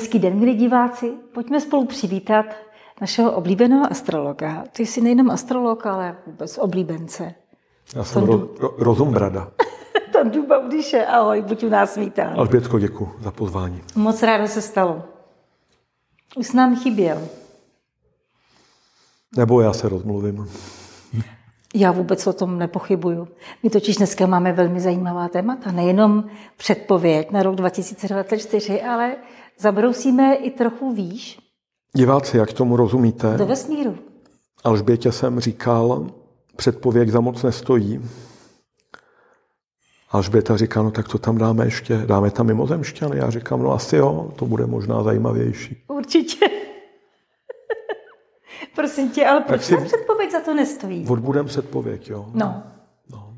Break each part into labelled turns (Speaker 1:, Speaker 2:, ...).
Speaker 1: Hezký den, milí diváci. Pojďme spolu přivítat našeho oblíbeného astrologa. Ty jsi nejenom astrolog, ale vůbec oblíbence.
Speaker 2: Já jsem ro, ro, rozumbrada.
Speaker 1: Tondu Baudiše, ahoj, buď u nás vítán.
Speaker 2: Alžbětko, děkuji za pozvání.
Speaker 1: Moc rádo se stalo. Už jsi nám chyběl.
Speaker 2: Nebo já se rozmluvím.
Speaker 1: Já vůbec o tom nepochybuju. My totiž dneska máme velmi zajímavá témata. Nejenom předpověď na rok 2024, ale zabrousíme i trochu výš.
Speaker 2: Diváci, jak tomu rozumíte?
Speaker 1: Do vesmíru.
Speaker 2: Alžbětě jsem říkal, předpověď za moc nestojí. Alžběta říká, no tak to tam dáme ještě, dáme tam mimozemšťany. Já říkám, no asi jo, to bude možná zajímavější.
Speaker 1: Určitě. Prosím tě, ale proč si... předpověď za to nestojí?
Speaker 2: Odbudem předpověď, jo.
Speaker 1: No.
Speaker 2: no.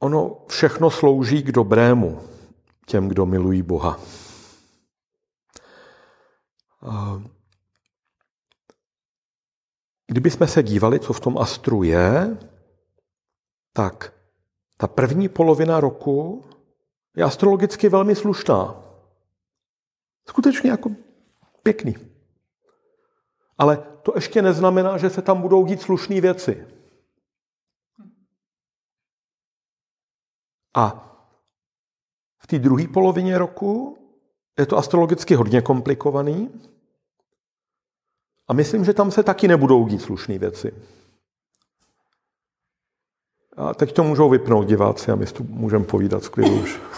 Speaker 2: Ono všechno slouží k dobrému těm, kdo milují Boha. Kdybychom se dívali, co v tom astru je, tak ta první polovina roku je astrologicky velmi slušná. Skutečně jako pěkný. Ale to ještě neznamená, že se tam budou dít slušné věci. A v té druhé polovině roku je to astrologicky hodně komplikovaný. A myslím, že tam se taky nebudou dít slušné věci. A teď to můžou vypnout diváci a my tu můžeme povídat skvěle už.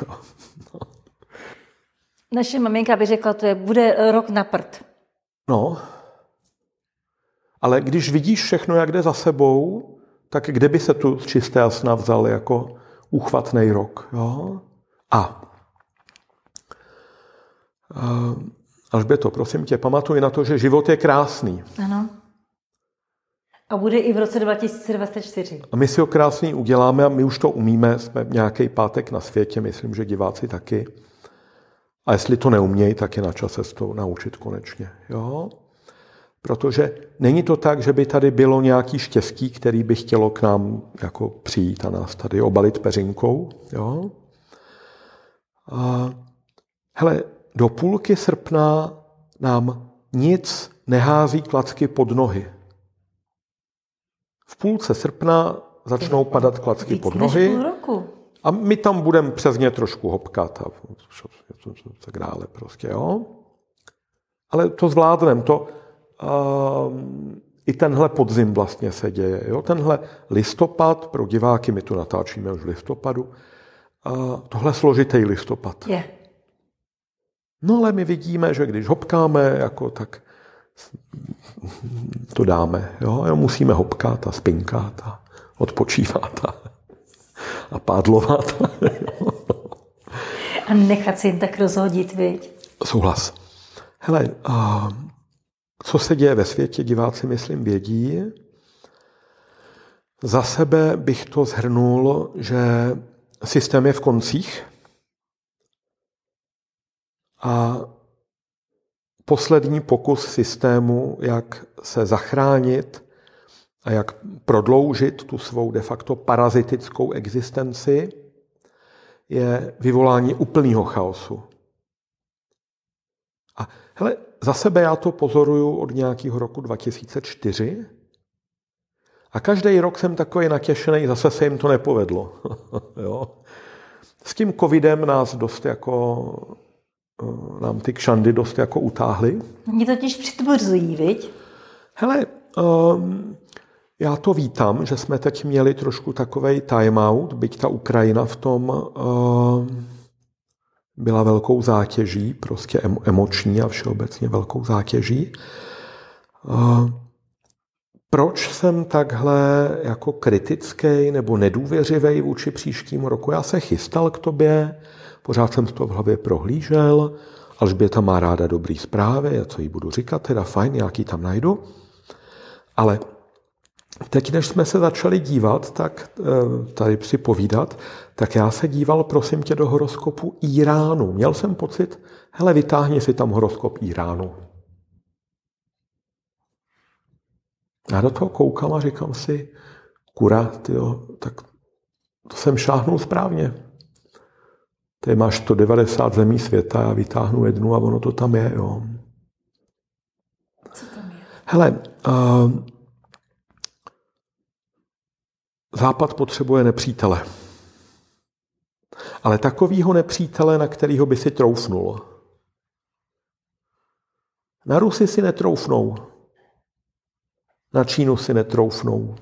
Speaker 1: Naše maminka by řekla, to je, bude rok na prd.
Speaker 2: No, ale když vidíš všechno, jak jde za sebou, tak kde by se tu čisté jasna vzal jako úchvatný rok? Jo? A Alžběto, prosím tě, pamatuj na to, že život je krásný.
Speaker 1: Ano. A bude i v roce 2024.
Speaker 2: A my si ho krásný uděláme a my už to umíme. Jsme nějaký pátek na světě, myslím, že diváci taky. A jestli to neumějí, tak je na čase se to naučit konečně. Jo? Protože není to tak, že by tady bylo nějaký štěstí, který by chtělo k nám jako přijít a nás tady obalit peřinkou. Jo? Hele, do půlky srpna nám nic nehází klacky pod nohy. V půlce srpna začnou padat klacky pod nohy. A my tam budeme přes ně trošku hopkat a tak dále prostě, jo. Ale to zvládneme, to uh, i tenhle podzim vlastně se děje, jo. Tenhle listopad, pro diváky, my tu natáčíme už v listopadu, uh, tohle složitý listopad.
Speaker 1: Je.
Speaker 2: No ale my vidíme, že když hopkáme, jako tak to dáme. Jo? Musíme hopkat a spinkat a odpočívat a, a pádlovat.
Speaker 1: a nechat si jen tak rozhodit, viď?
Speaker 2: Souhlas. Hele, a co se děje ve světě, diváci, myslím, vědí. Za sebe bych to zhrnul, že systém je v koncích, a poslední pokus systému, jak se zachránit a jak prodloužit tu svou de facto parazitickou existenci, je vyvolání úplného chaosu. A hele, za sebe já to pozoruju od nějakého roku 2004 a každý rok jsem takový natěšený, zase se jim to nepovedlo. jo? S tím covidem nás dost jako Eh, nám ty kšandy dost jako utáhly.
Speaker 1: Oni totiž přitvrzují, viď?
Speaker 2: Hele, um, já to vítám, že jsme teď měli trošku takový timeout, byť ta Ukrajina v tom uh, byla velkou zátěží, prostě emoční a všeobecně velkou zátěží. Uh, proč jsem takhle jako kritický nebo nedůvěřivý vůči příštímu roku? Já se chystal k tobě, Pořád jsem to v hlavě prohlížel, Alžběta má ráda dobrý zprávy, a co jí budu říkat, teda fajn, nějaký tam najdu. Ale teď, než jsme se začali dívat, tak eh, tady si povídat, tak já se díval, prosím tě, do horoskopu Iránu. Měl jsem pocit, hele, vytáhni si tam horoskop Iránu. Já do toho koukám a říkám si, kura, tyjo, tak to jsem šáhnul správně. Tady máš 190 zemí světa, já vytáhnu jednu a ono to tam je. Jo.
Speaker 1: Co tam je?
Speaker 2: Hele, uh, Západ potřebuje nepřítele. Ale takovýho nepřítele, na kterýho by si troufnul. Na Rusy si netroufnou. Na Čínu si netroufnou.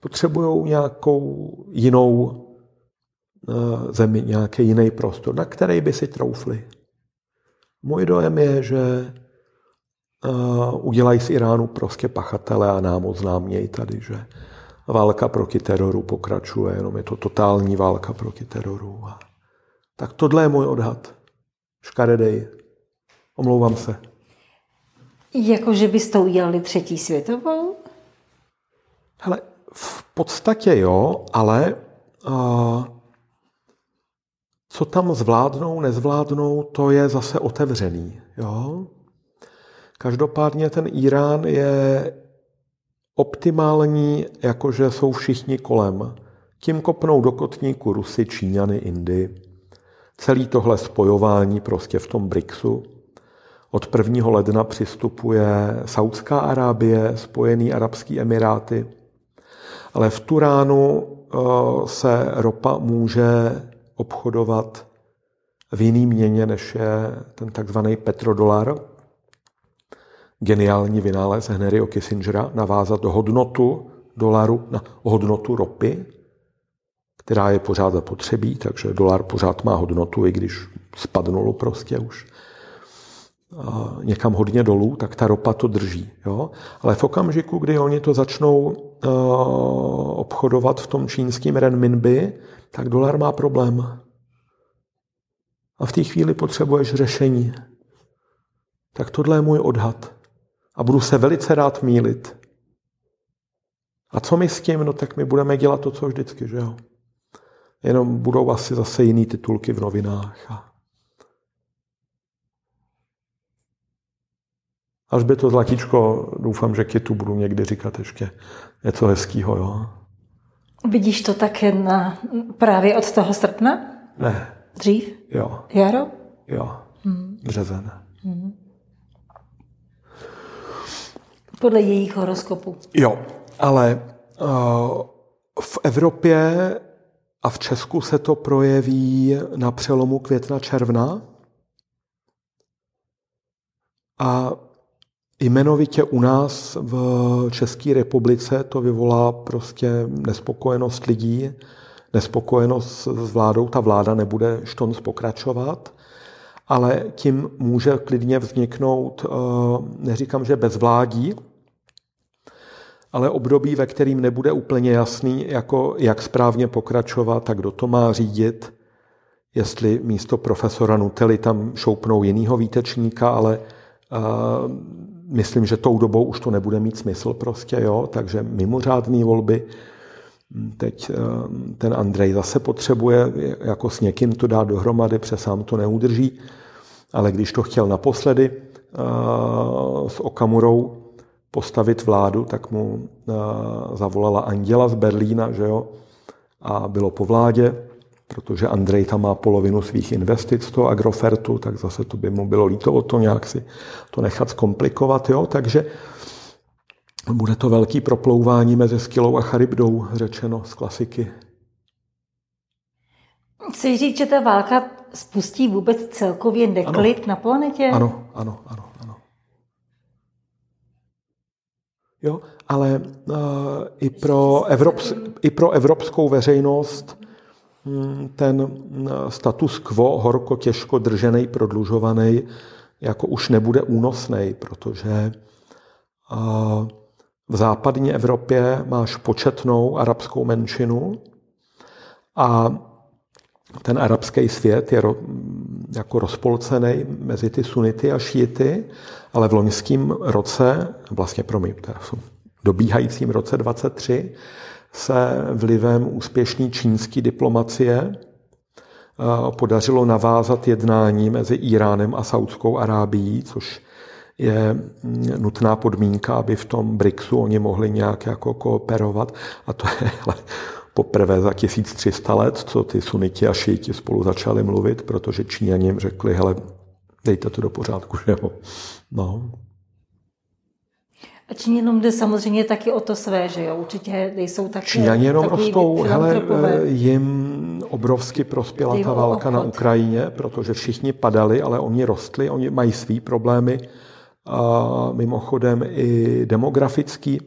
Speaker 2: Potřebují nějakou jinou eh, zemi, nějaký jiný prostor, na který by si troufli. Můj dojem je, že uh, udělají z Iránu prostě pachatele a nám oznámějí tady, že válka proti teroru pokračuje, jenom je to totální válka proti teroru. Tak tohle je můj odhad. Škaredej. Omlouvám se.
Speaker 1: Jako, že byste udělali třetí světovou?
Speaker 2: Hele, v podstatě jo, ale uh, co tam zvládnou, nezvládnou, to je zase otevřený. Jo? Každopádně ten Irán je optimální, jakože jsou všichni kolem. Tím kopnou do kotníku Rusy, Číňany, Indy. Celý tohle spojování prostě v tom BRICSu. Od 1. ledna přistupuje Saudská Arábie, Spojený Arabský Emiráty. Ale v Turánu eh, se ropa může obchodovat v jiný měně, než je ten takzvaný petrodolar, geniální vynález Henryho Kissingera navázat hodnotu dolaru na hodnotu ropy, která je pořád zapotřebí, takže dolar pořád má hodnotu, i když spadnulo prostě už někam hodně dolů, tak ta ropa to drží. Jo? Ale v okamžiku, kdy oni to začnou uh, obchodovat v tom čínském renminbi, tak dolar má problém. A v té chvíli potřebuješ řešení. Tak tohle je můj odhad a budu se velice rád mílit. A co my s tím? No tak my budeme dělat to, co vždycky, že jo? Jenom budou asi zase jiný titulky v novinách. A... Až by to zlatíčko, doufám, že Kitu budu někdy říkat ještě něco hezkého, jo?
Speaker 1: Vidíš to také na, právě od toho srpna?
Speaker 2: Ne.
Speaker 1: Dřív?
Speaker 2: Jo.
Speaker 1: Jaro?
Speaker 2: Jo. Hmm. Březen. Hmm
Speaker 1: podle jejich horoskopu.
Speaker 2: Jo, ale uh, v Evropě a v Česku se to projeví na přelomu května června. A jmenovitě u nás v České republice to vyvolá prostě nespokojenost lidí, nespokojenost s vládou. Ta vláda nebude štonc pokračovat ale tím může klidně vzniknout, eh, neříkám, že bezvládí, ale období, ve kterým nebude úplně jasný, jako jak správně pokračovat, tak kdo to má řídit, jestli místo profesora Nutelly tam šoupnou jinýho výtečníka, ale uh, myslím, že tou dobou už to nebude mít smysl prostě, jo, takže mimořádné volby. Teď uh, ten Andrej zase potřebuje jako s někým to dát dohromady, přes sám to neudrží, ale když to chtěl naposledy uh, s Okamurou, postavit vládu, tak mu eh, zavolala Anděla z Berlína, že jo, a bylo po vládě, protože Andrej tam má polovinu svých investic z toho Agrofertu, tak zase to by mu bylo líto o to nějak si to nechat zkomplikovat, jo, takže bude to velký proplouvání mezi Skylou a Charybdou, řečeno z klasiky.
Speaker 1: Chci říct, že ta válka spustí vůbec celkově neklid ano. na planetě?
Speaker 2: Ano, ano, ano. Jo? Ale uh, i, pro Evrops, i pro evropskou veřejnost ten hm, status quo horko těžko držený, prodlužovaný, jako už nebude únosný, protože uh, v západní Evropě máš početnou arabskou menšinu a ten arabský svět je jako rozpolcený mezi ty sunity a šíty, ale v loňském roce, vlastně pro mě, teda v dobíhajícím roce 23, se vlivem úspěšné čínské diplomacie eh, podařilo navázat jednání mezi Iránem a Saudskou Arábií, což je mm, nutná podmínka, aby v tom BRICSu oni mohli nějak jako kooperovat. A to je poprvé za 1300 let, co ty suniti a šíti spolu začali mluvit, protože Číňani jim řekli, hele, dejte to do pořádku, že jo. No.
Speaker 1: A Číňanům jde samozřejmě taky o to své, že jo? Určitě nejsou taky
Speaker 2: Číňani jenom rostou. Hele, jim obrovsky prospěla ta válka na Ukrajině, protože všichni padali, ale oni rostli, oni mají svý problémy, a mimochodem i demografický.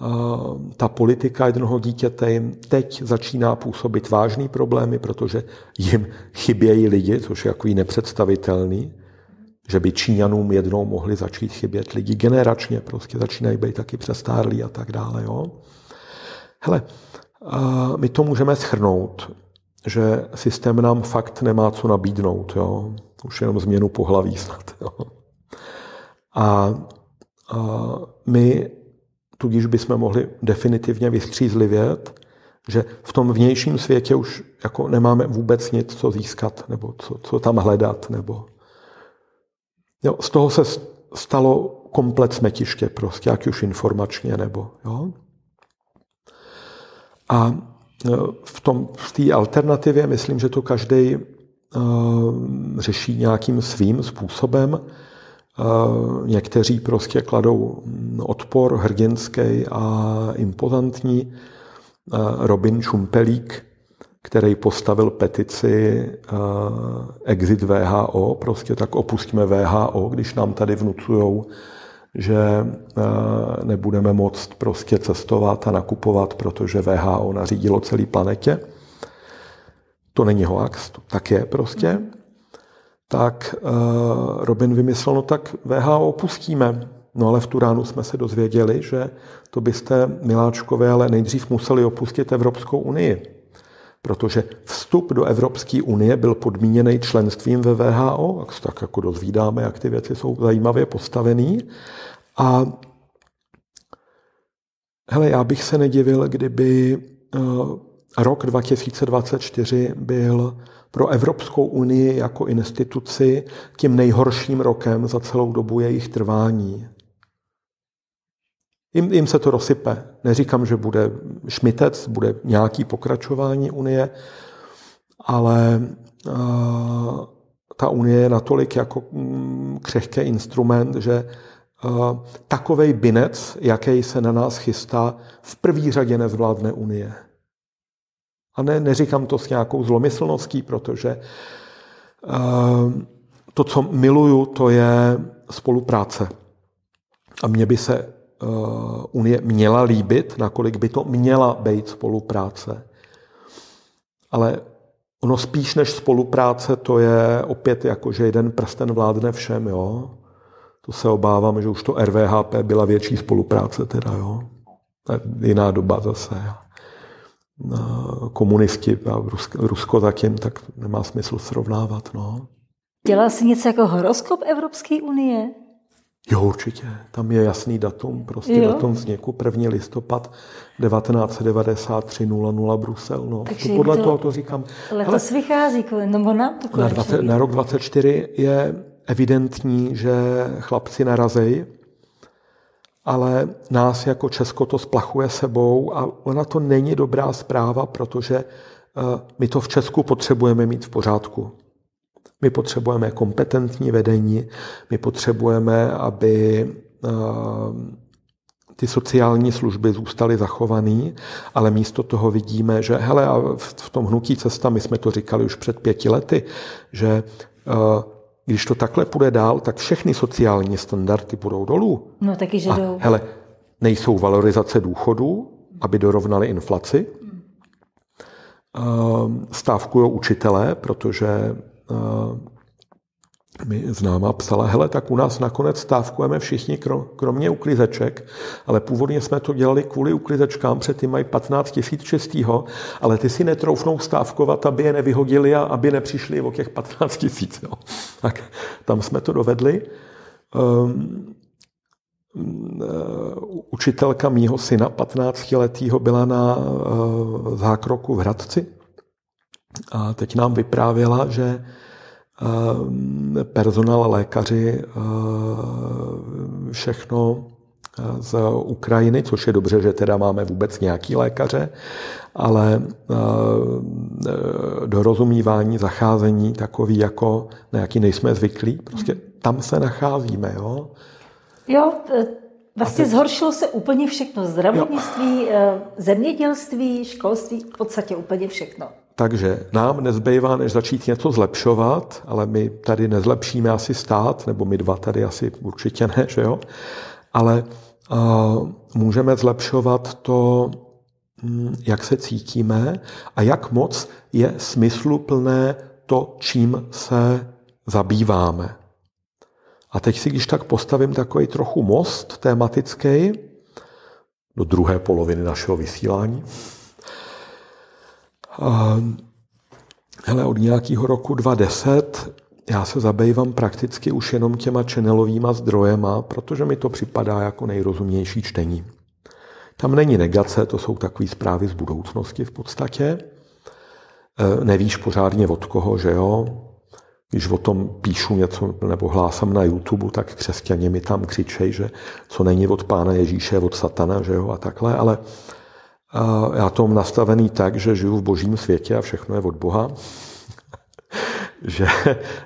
Speaker 2: A ta politika jednoho dítěte jim teď začíná působit vážný problémy, protože jim chybějí lidi, což je takový nepředstavitelný že by Číňanům jednou mohli začít chybět lidi generačně, prostě začínají být taky přestárlí a tak dále. Jo? Hele, my to můžeme schrnout, že systém nám fakt nemá co nabídnout. Jo? Už jenom změnu pohlaví snad. Jo? A, a my tudíž bychom mohli definitivně vystřízlivět, že v tom vnějším světě už jako nemáme vůbec nic, co získat, nebo co, co tam hledat, nebo Jo, z toho se stalo komplet smetiště prostě, jak už informačně nebo. Jo. A e, v, tom, v té alternativě myslím, že to každý uh, řeší nějakým svým způsobem. Uh, někteří prostě kladou odpor hrdinský a impozantní. Uh, Robin Čumpelík který postavil petici uh, Exit VHO, prostě tak opustíme VHO, když nám tady vnucujou, že uh, nebudeme moct prostě cestovat a nakupovat, protože VHO nařídilo celý planetě. To není hoax, to tak je prostě. Tak uh, Robin vymyslel, no tak VHO opustíme. No ale v tu ránu jsme se dozvěděli, že to byste, miláčkové, ale nejdřív museli opustit Evropskou unii protože vstup do Evropské unie byl podmíněný členstvím ve VHO, tak jako dozvídáme, jak ty věci jsou zajímavě postavený. A hele, já bych se nedivil, kdyby uh, rok 2024 byl pro Evropskou unii jako instituci tím nejhorším rokem za celou dobu jejich trvání. Jim, jim se to rozsype. Neříkám, že bude šmitec, bude nějaký pokračování Unie, ale uh, ta Unie je natolik jako um, křehký instrument, že uh, takovej binec, jaký se na nás chystá, v první řadě nezvládne Unie. A ne, neříkám to s nějakou zlomyslností, protože uh, to, co miluju, to je spolupráce. A mně by se Unie měla líbit, nakolik by to měla být spolupráce. Ale ono spíš než spolupráce, to je opět jako, že jeden prsten vládne všem, jo. To se obávám, že už to RVHP byla větší spolupráce teda, jo. Jiná doba zase. Komunisti a Rusko, Rusko zatím, tak nemá smysl srovnávat, no.
Speaker 1: Dělal jsi něco jako horoskop Evropské unie?
Speaker 2: Jo, určitě. Tam je jasný datum, prostě jo. datum vzniku, 1. listopad 1993 00 Brusel. No. Takže to podle to, toho to říkám.
Speaker 1: Letos Ale, vychází, nebo nám to
Speaker 2: na, 20, na rok 24 je evidentní, že chlapci narazej, ale nás jako Česko to splachuje sebou a ona to není dobrá zpráva, protože uh, my to v Česku potřebujeme mít v pořádku. My potřebujeme kompetentní vedení, my potřebujeme, aby eh, ty sociální služby zůstaly zachované, ale místo toho vidíme, že hele, a v tom hnutí cesta, my jsme to říkali už před pěti lety, že eh, když to takhle půjde dál, tak všechny sociální standardy budou dolů.
Speaker 1: No taky, že jdou.
Speaker 2: Hele, nejsou valorizace důchodů, aby dorovnali inflaci. Eh, stávkují učitelé, protože mi známá psala, hele, tak u nás nakonec stávkujeme všichni, kromě uklizeček, ale původně jsme to dělali kvůli uklizečkám, před ty mají 15 tisíc čistýho, ale ty si netroufnou stávkovat, aby je nevyhodili a aby nepřišli o těch 15 tisíc. Tak tam jsme to dovedli. Um, učitelka mýho syna, 15-letého, byla na uh, zákroku v Hradci a teď nám vyprávěla, že eh, personál lékaři eh, všechno z Ukrajiny, což je dobře, že teda máme vůbec nějaký lékaře, ale dorozumívání, zacházení takový jako, na jaký nejsme zvyklí, prostě tam se nacházíme, jo.
Speaker 1: Jo, vlastně teď... zhoršilo se úplně všechno. Zdravotnictví, jo. zemědělství, školství, v podstatě úplně všechno.
Speaker 2: Takže nám nezbývá, než začít něco zlepšovat, ale my tady nezlepšíme asi stát, nebo my dva tady asi určitě ne, že jo? Ale uh, můžeme zlepšovat to, hm, jak se cítíme a jak moc je smysluplné to, čím se zabýváme. A teď si když tak postavím takový trochu most tematický do druhé poloviny našeho vysílání. Hele, od nějakého roku 2010 já se zabývám prakticky už jenom těma channelovýma zdrojema, protože mi to připadá jako nejrozumnější čtení. Tam není negace, to jsou takové zprávy z budoucnosti v podstatě. E, nevíš pořádně od koho, že jo? Když o tom píšu něco nebo hlásám na YouTube, tak křesťané mi tam křičejí, že co není od pána Ježíše, od satana, že jo, a takhle, ale já to mám nastavený tak, že žiju v božím světě a všechno je od Boha. že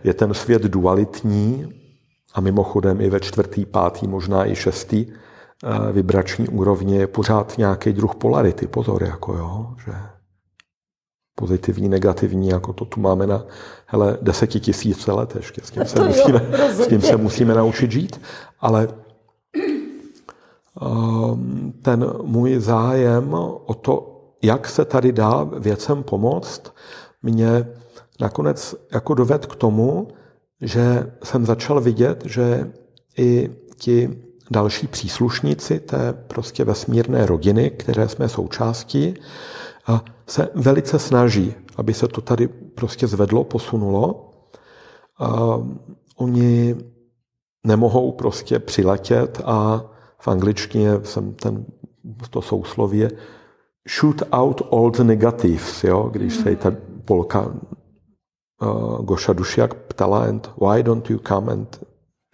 Speaker 2: je ten svět dualitní a mimochodem i ve čtvrtý, pátý, možná i šestý eh, vibrační úrovně je pořád nějaký druh polarity. Pozor, jako jo, že pozitivní, negativní, jako to tu máme na hele, desetitisíce let ještě. S tím, se musíme, s tím se musíme naučit žít. Ale ten můj zájem o to, jak se tady dá věcem pomoct, mě nakonec jako doved k tomu, že jsem začal vidět, že i ti další příslušníci té prostě vesmírné rodiny, které jsme součástí, se velice snaží, aby se to tady prostě zvedlo, posunulo. A oni nemohou prostě přiletět a v angličtině jsem ten, to souslově shoot out all the negatives, jo? když se ta Polka uh, Goša Dušiak ptala, and why don't you come and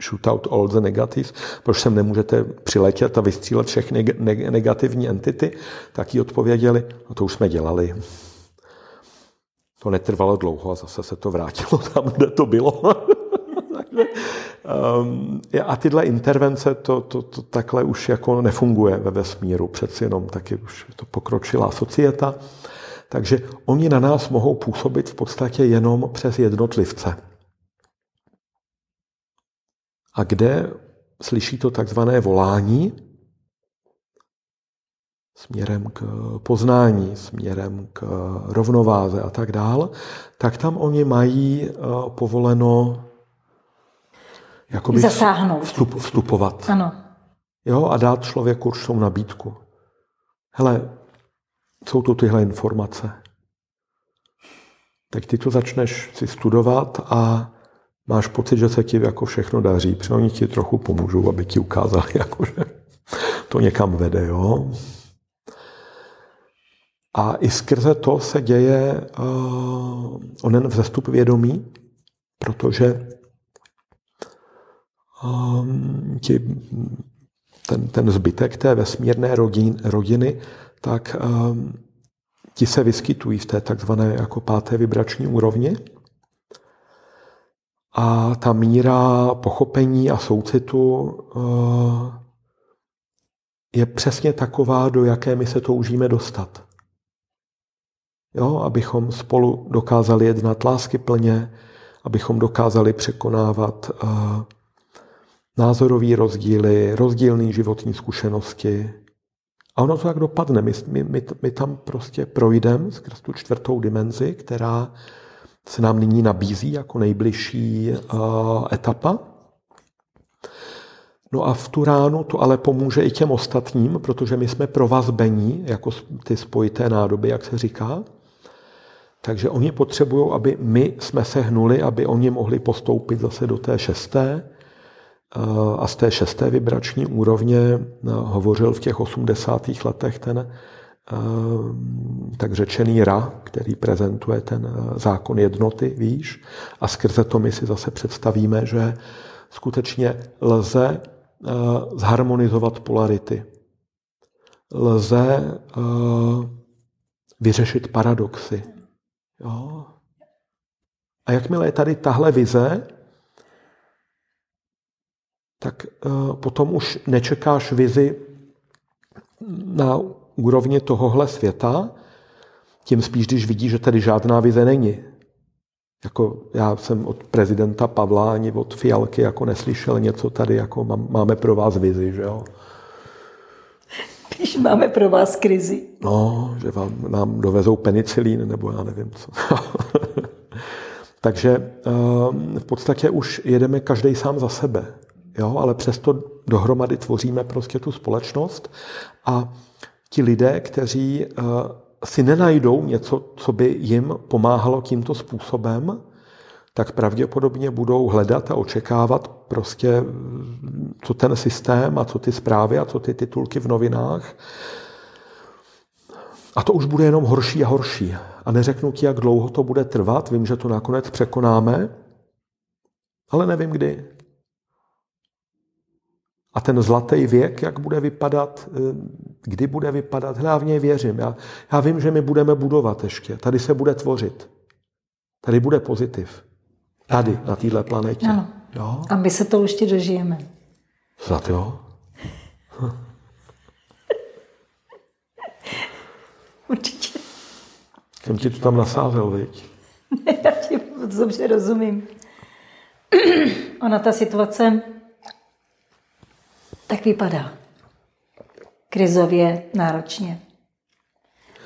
Speaker 2: shoot out all the negatives, proč sem nemůžete přiletět a vystřílet všechny negativní entity, tak jí odpověděli, no to už jsme dělali. To netrvalo dlouho a zase se to vrátilo tam, kde to bylo. Um, a tyhle intervence, to, to, to takhle už jako nefunguje ve vesmíru, přeci jenom taky už to pokročilá societa. Takže oni na nás mohou působit v podstatě jenom přes jednotlivce. A kde slyší to takzvané volání směrem k poznání, směrem k rovnováze a tak dál, tak tam oni mají eh, povoleno
Speaker 1: jakoby Zasáhnout.
Speaker 2: Vstup, vstupovat.
Speaker 1: Ano.
Speaker 2: Jo, a dát člověku určitou nabídku. Hele, jsou to tyhle informace. Tak ty to začneš si studovat a máš pocit, že se ti jako všechno daří. Protože oni ti trochu pomůžou, aby ti ukázali, jako, že to někam vede. Jo? A i skrze to se děje uh, onen vzestup vědomí, protože um, ti, ten, ten zbytek té vesmírné rodin, rodiny, tak um, ti se vyskytují v té takzvané jako páté vibrační úrovni. A ta míra pochopení a soucitu uh, je přesně taková, do jaké my se toužíme dostat. Jo, abychom spolu dokázali jednat lásky plně, abychom dokázali překonávat uh, názorové rozdíly, rozdílné životní zkušenosti. A ono to tak dopadne. My, my, my, tam prostě projdeme skrz tu čtvrtou dimenzi, která se nám nyní nabízí jako nejbližší uh, etapa. No a v tu ránu to ale pomůže i těm ostatním, protože my jsme provazbení, jako ty spojité nádoby, jak se říká. Takže oni potřebují, aby my jsme se hnuli, aby oni mohli postoupit zase do té šesté, a z té šesté vibrační úrovně no, hovořil v těch 80. letech ten eh, tak řečený Ra, který prezentuje ten eh, zákon jednoty, víš, a skrze to my si zase představíme, že skutečně lze zharmonizovat polarity. Lze vyřešit paradoxy. Jo? A jakmile je tady tahle vize, tak potom už nečekáš vizi na úrovni tohohle světa, tím spíš, když vidíš, že tady žádná vize není. Jako já jsem od prezidenta Pavla ani od Fialky jako neslyšel něco tady, jako máme pro vás vizi, že jo.
Speaker 1: Když máme pro vás krizi.
Speaker 2: No, že vám, nám dovezou penicilín, nebo já nevím co. Takže ehm, v podstatě už jedeme každý sám za sebe. Jo, ale přesto dohromady tvoříme prostě tu společnost a ti lidé, kteří eh, si nenajdou něco, co by jim pomáhalo tímto způsobem, tak pravděpodobně budou hledat a očekávat prostě, co ten systém a co ty zprávy a co ty titulky v novinách. A to už bude jenom horší a horší. A neřeknu ti, jak dlouho to bude trvat. Vím, že to nakonec překonáme, ale nevím kdy. A ten zlatý věk, jak bude vypadat, eh, kdy bude vypadat, hlavně věřím. Já, já vím, že my budeme budovat ještě. Tady se bude tvořit. Tady bude pozitiv. Tady, na této planetě.
Speaker 1: Ano. Jo? A my se to ještě dožijeme.
Speaker 2: Snad jo.
Speaker 1: Určitě.
Speaker 2: Jsem ti to tam nasázel, viď?
Speaker 1: Já ti dobře rozumím. Ona ta situace tak vypadá. Krizově, náročně.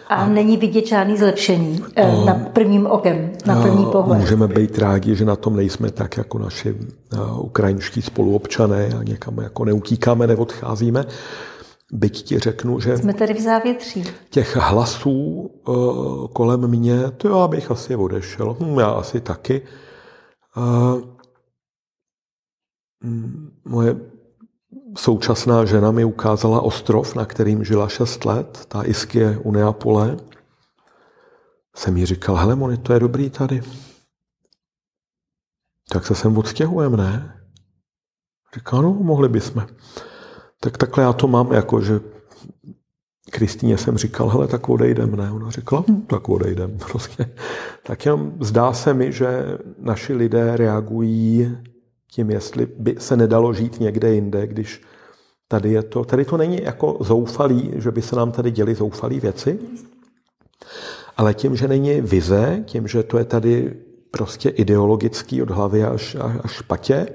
Speaker 1: A, a není vidět žádný zlepšení eh, na prvním okem, na první pohled.
Speaker 2: Můžeme být rádi, že na tom nejsme tak jako naši eh, ukrajinští spoluobčané a někam jako neutíkáme, neodcházíme. Byť ti řeknu, že...
Speaker 1: Jsme tady v závětří.
Speaker 2: Těch hlasů uh, kolem mě, to já bych asi odešel. Hm, já asi taky. Uh, moje současná žena mi ukázala ostrov, na kterým žila šest let, ta Iskie u Neapole. Jsem jí říkal, hele, Moni, to je dobrý tady. Tak se sem odstěhujeme, ne? Říká, no, mohli bychom. Tak takhle já to mám, jako že Kristýně jsem říkal, hele, tak odejdem, ne? Ona řekla, hm, tak odejdem. Prostě. Tak jenom zdá se mi, že naši lidé reagují tím, jestli by se nedalo žít někde jinde, když tady je to, tady to není jako zoufalý, že by se nám tady děli zoufalý věci, ale tím, že není vize, tím, že to je tady prostě ideologický od hlavy až, až, špatě,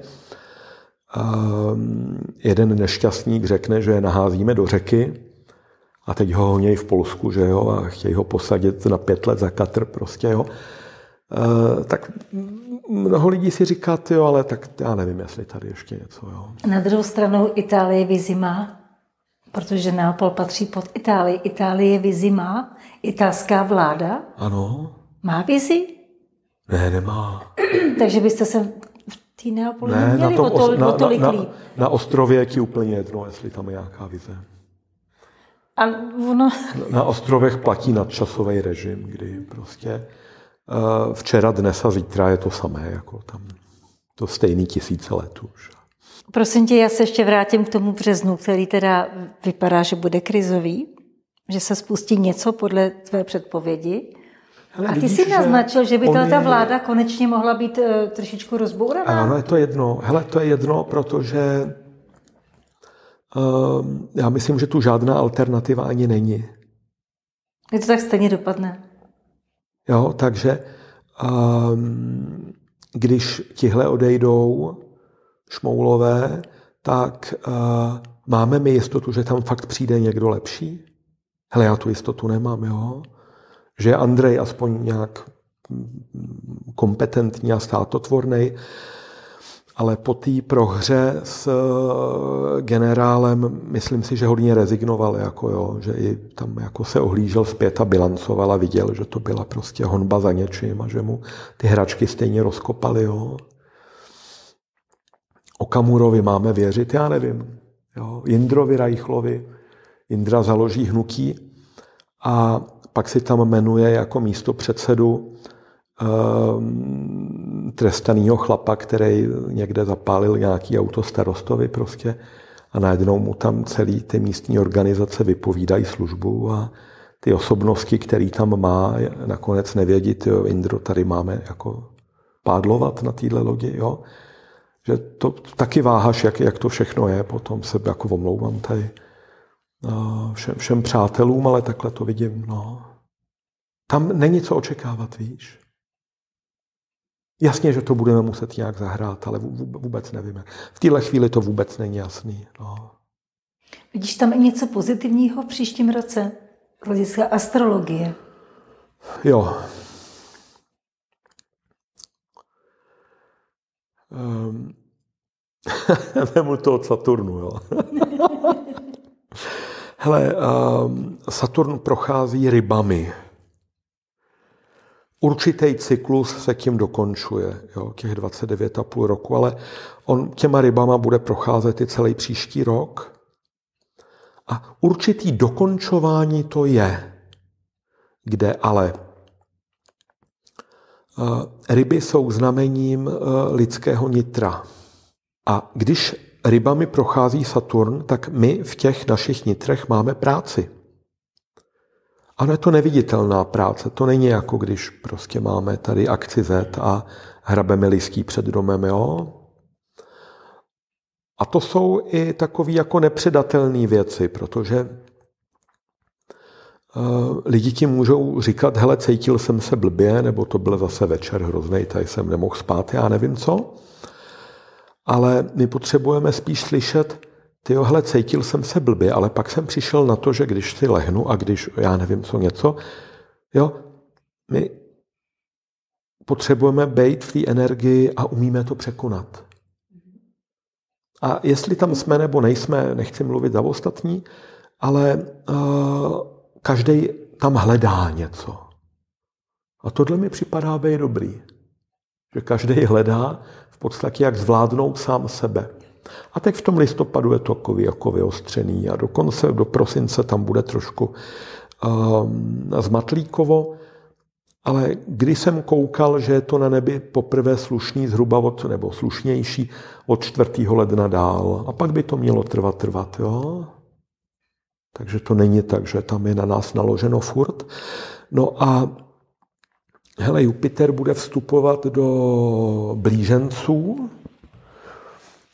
Speaker 2: um, jeden nešťastník řekne, že je naházíme do řeky a teď ho honějí v Polsku, že jo, a chtějí ho posadit na pět let za katr prostě, jo. Uh, tak mnoho lidí si říká, jo, ale tak já nevím, jestli tady ještě něco. Jo.
Speaker 1: Na druhou stranu Itálie vizi má, protože Neapol patří pod Itálii. Itálie vizi má, italská vláda.
Speaker 2: Ano.
Speaker 1: Má vizi?
Speaker 2: Ne, nemá.
Speaker 1: Takže byste se v té Neapoli ne,
Speaker 2: neměli
Speaker 1: na, tom, o, to,
Speaker 2: na,
Speaker 1: o tolik
Speaker 2: na,
Speaker 1: líp.
Speaker 2: Na, na ostrově je ti úplně jedno, jestli tam je nějaká vize.
Speaker 1: A ono...
Speaker 2: Na ostrovech platí nadčasový režim, kdy prostě Eh, včera, dnes a zítra je to samé, jako tam to stejný tisíce let už.
Speaker 1: Prosím tě, já se ještě vrátím k tomu březnu, který teda vypadá, že bude krizový, že se spustí něco podle tvé předpovědi. Ale a ty vidíš, si naznačil, že by ta, ta vláda konečně mohla být uh, trošičku rozbouraná.
Speaker 2: Ano, je to jedno. Hele, to je jedno, protože uh, já myslím, že tu žádná alternativa ani není.
Speaker 1: Je to tak stejně dopadne.
Speaker 2: Jo, takže um, když tihle odejdou šmoulové, tak uh, máme mi jistotu, že tam fakt přijde někdo lepší? Hele, já tu jistotu nemám, jo? Že Andrej aspoň nějak kompetentní a státotvorný, ale po té prohře s eh, generálem, myslím si, že hodně rezignoval, jako jo, že i tam jako se ohlížel zpět a bilancoval a viděl, že to byla prostě honba za něčím a že mu ty hračky stejně rozkopaly. Jo. Kamurovi máme věřit, já nevím. Jo. Jindrovi Rajchlovi, Indra založí hnutí a pak si tam jmenuje jako místo předsedu um, trestaného chlapa, který někde zapálil nějaký auto starostovi prostě a najednou mu tam celý ty místní organizace vypovídají službu a ty osobnosti, který tam má, nakonec nevědí, jo, Indro, tady máme jako pádlovat na téhle lodi, jo. Že to taky váháš, jak, jak to všechno je, potom se jako omlouvám tady všem, všem přátelům, ale takhle to vidím, no. Tam není co očekávat, víš. Jasně, že to budeme muset nějak zahrát, ale vůbec nevíme. V téhle chvíli to vůbec není jasný. No.
Speaker 1: Vidíš tam i něco pozitivního v příštím roce? Hlediska astrologie.
Speaker 2: Jo. Um, Vemu to od Saturnu, jo. Hele, um, Saturn prochází rybami. Určitý cyklus se tím dokončuje, jo, těch 29,5 roku, ale on těma rybama bude procházet i celý příští rok. A určitý dokončování to je, kde ale eh, ryby jsou znamením eh, lidského nitra. A když rybami prochází Saturn, tak my v těch našich nitrech máme práci. Ale je to neviditelná práce. To není jako když prostě máme tady akci Z a hrabeme listí před domem, jo? A to jsou i takové jako nepředatelné věci, protože eh, lidi ti můžou říkat, hele, cítil jsem se blbě, nebo to byl zase večer hrozný, tady jsem nemohl spát, já nevím co. Ale my potřebujeme spíš slyšet, ty johle, cítil jsem se blbě, ale pak jsem přišel na to, že když si lehnu a když, já nevím co, něco, jo, my potřebujeme být v té energii a umíme to překonat. A jestli tam jsme nebo nejsme, nechci mluvit za ostatní, ale uh, každý tam hledá něco. A tohle mi připadá být dobrý. Že každý hledá v podstatě, jak zvládnout sám sebe. A teď v tom listopadu je to jako vyostřený a dokonce do prosince tam bude trošku um, zmatlíkovo. Ale když jsem koukal, že je to na nebi poprvé slušný, zhruba od, nebo slušnější od 4. ledna dál. A pak by to mělo trvat, trvat, jo? Takže to není tak, že tam je na nás naloženo furt. No a hele, Jupiter bude vstupovat do blíženců,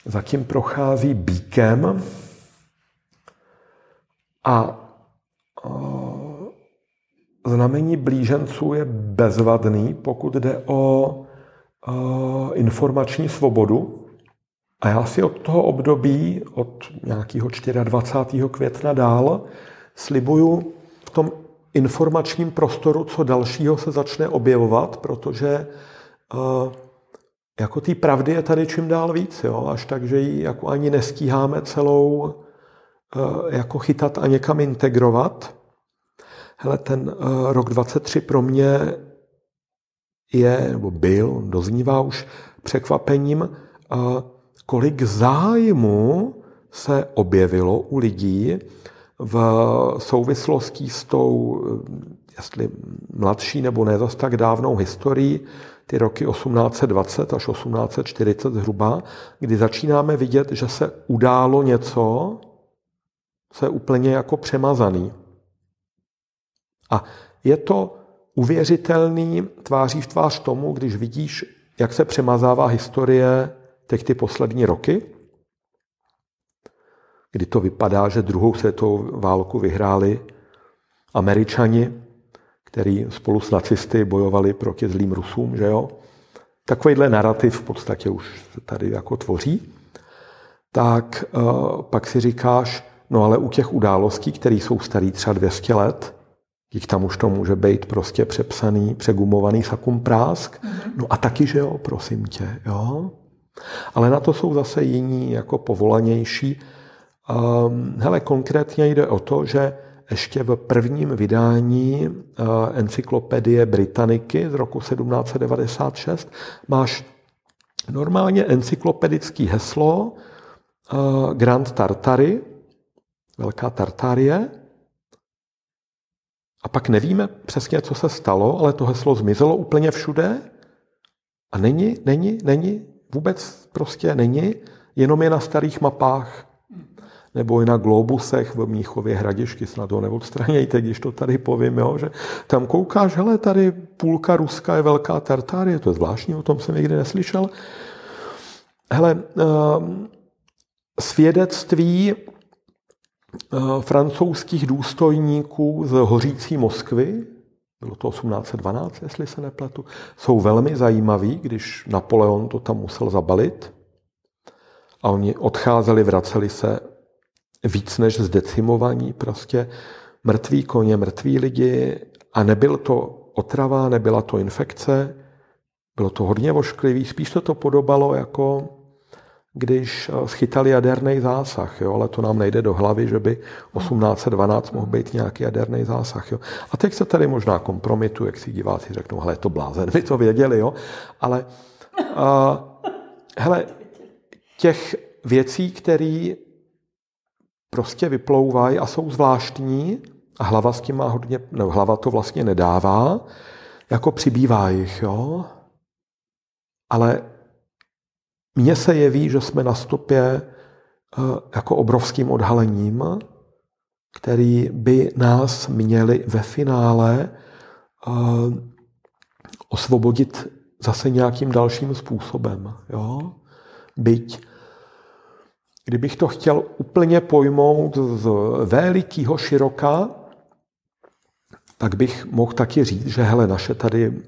Speaker 2: zatím prochází bíkem a znamení blíženců je bezvadný, pokud jde o informační svobodu. A já si od toho období, od nějakého 24. května dál, slibuju v tom informačním prostoru, co dalšího se začne objevovat, protože jako té pravdy je tady čím dál víc, jo? až tak, že ji jako ani nestíháme celou eh, jako chytat a někam integrovat. Hele, ten eh, rok 23 pro mě je, nebo byl, doznívá už překvapením, eh, kolik zájmu se objevilo u lidí v souvislosti s tou, jestli mladší nebo ne zas tak dávnou historií ty roky 1820 až 1840 zhruba, kdy začínáme vidět, že se událo něco, co je úplně jako přemazaný. A je to uvěřitelný tváří v tvář tomu, když vidíš, jak se přemazává historie teď ty poslední roky, kdy to vypadá, že druhou světovou válku vyhráli američani, který spolu s nacisty bojovali proti zlým Rusům, že jo? Takovýhle narrativ v podstatě už se tady jako tvoří. Tak uh, pak si říkáš, no ale u těch událostí, které jsou starý třeba 200 let, jich tam už to může být prostě přepsaný, přegumovaný sakum prásk. Mm-hmm. No a taky, že jo, prosím tě, jo. Ale na to jsou zase jiní jako povolanější. Um, hele, konkrétně jde o to, že ještě v prvním vydání eh, encyklopedie Britanniky z roku 1796 máš normálně encyklopedický heslo eh, Grand Tartary, Velká Tartárie, a pak nevíme přesně, co se stalo, ale to heslo zmizelo úplně všude. A není, není, není, vůbec prostě není, jenom je na starých mapách. Nebo i na globusech v Mnichově hradišky, snad to neodstranějte, když to tady povím, jo, že tam koukáš, hele, tady půlka Ruska je velká Tartárie, to je zvláštní, o tom jsem nikdy neslyšel. Hele, ehm, svědectví eh, francouzských důstojníků z hořící Moskvy, bylo to 1812, jestli se nepletu, jsou velmi zajímavý, když Napoleon to tam musel zabalit a oni odcházeli, vraceli se víc než zdecimovaní, prostě mrtví koně, mrtví lidi a nebyl to otrava, nebyla to infekce, bylo to hodně vošklivý, spíš to to podobalo jako když eh, schytali jaderný zásah, jo, ale to nám nejde do hlavy, že by 1812 mohl být nějaký jaderný zásah. Jo. A teď se tady možná kompromitu, jak si diváci řeknou, hele, to blázen, vy to věděli, jo, ale uh, hele, těch věcí, které prostě vyplouvají a jsou zvláštní, a hlava s tím má hodně, no, hlava to vlastně nedává, jako přibývá jich, jo. Ale mně se jeví, že jsme na stopě eh, jako obrovským odhalením, který by nás měli ve finále eh, osvobodit zase nějakým dalším způsobem. Jo? Byť, kdybych to chtěl úplně pojmout z velikého široka, tak bych mohl taky říct, že hele, naše tady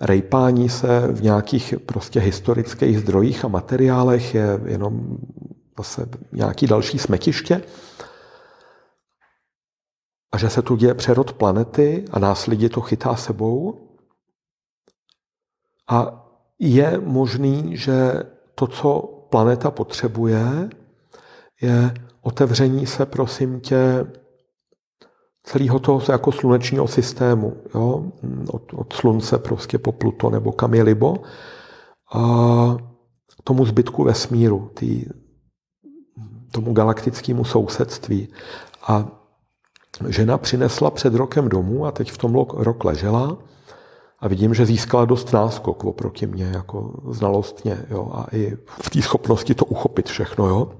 Speaker 2: rejpání se v nějakých prostě historických zdrojích a materiálech je jenom zase nějaký další smetiště a že se tu děje přerod planety a nás lidi to chytá sebou. A je možný, že to, co planeta potřebuje, je otevření se, prosím tě, celého toho jako slunečního systému, jo? Od, od slunce prostě po Pluto nebo kam je libo, a tomu zbytku vesmíru, tý, tomu galaktickému sousedství. A žena přinesla před rokem domů a teď v tom rok ležela a vidím, že získala dost náskok oproti mě, jako znalostně, jo, a i v té schopnosti to uchopit všechno, jo.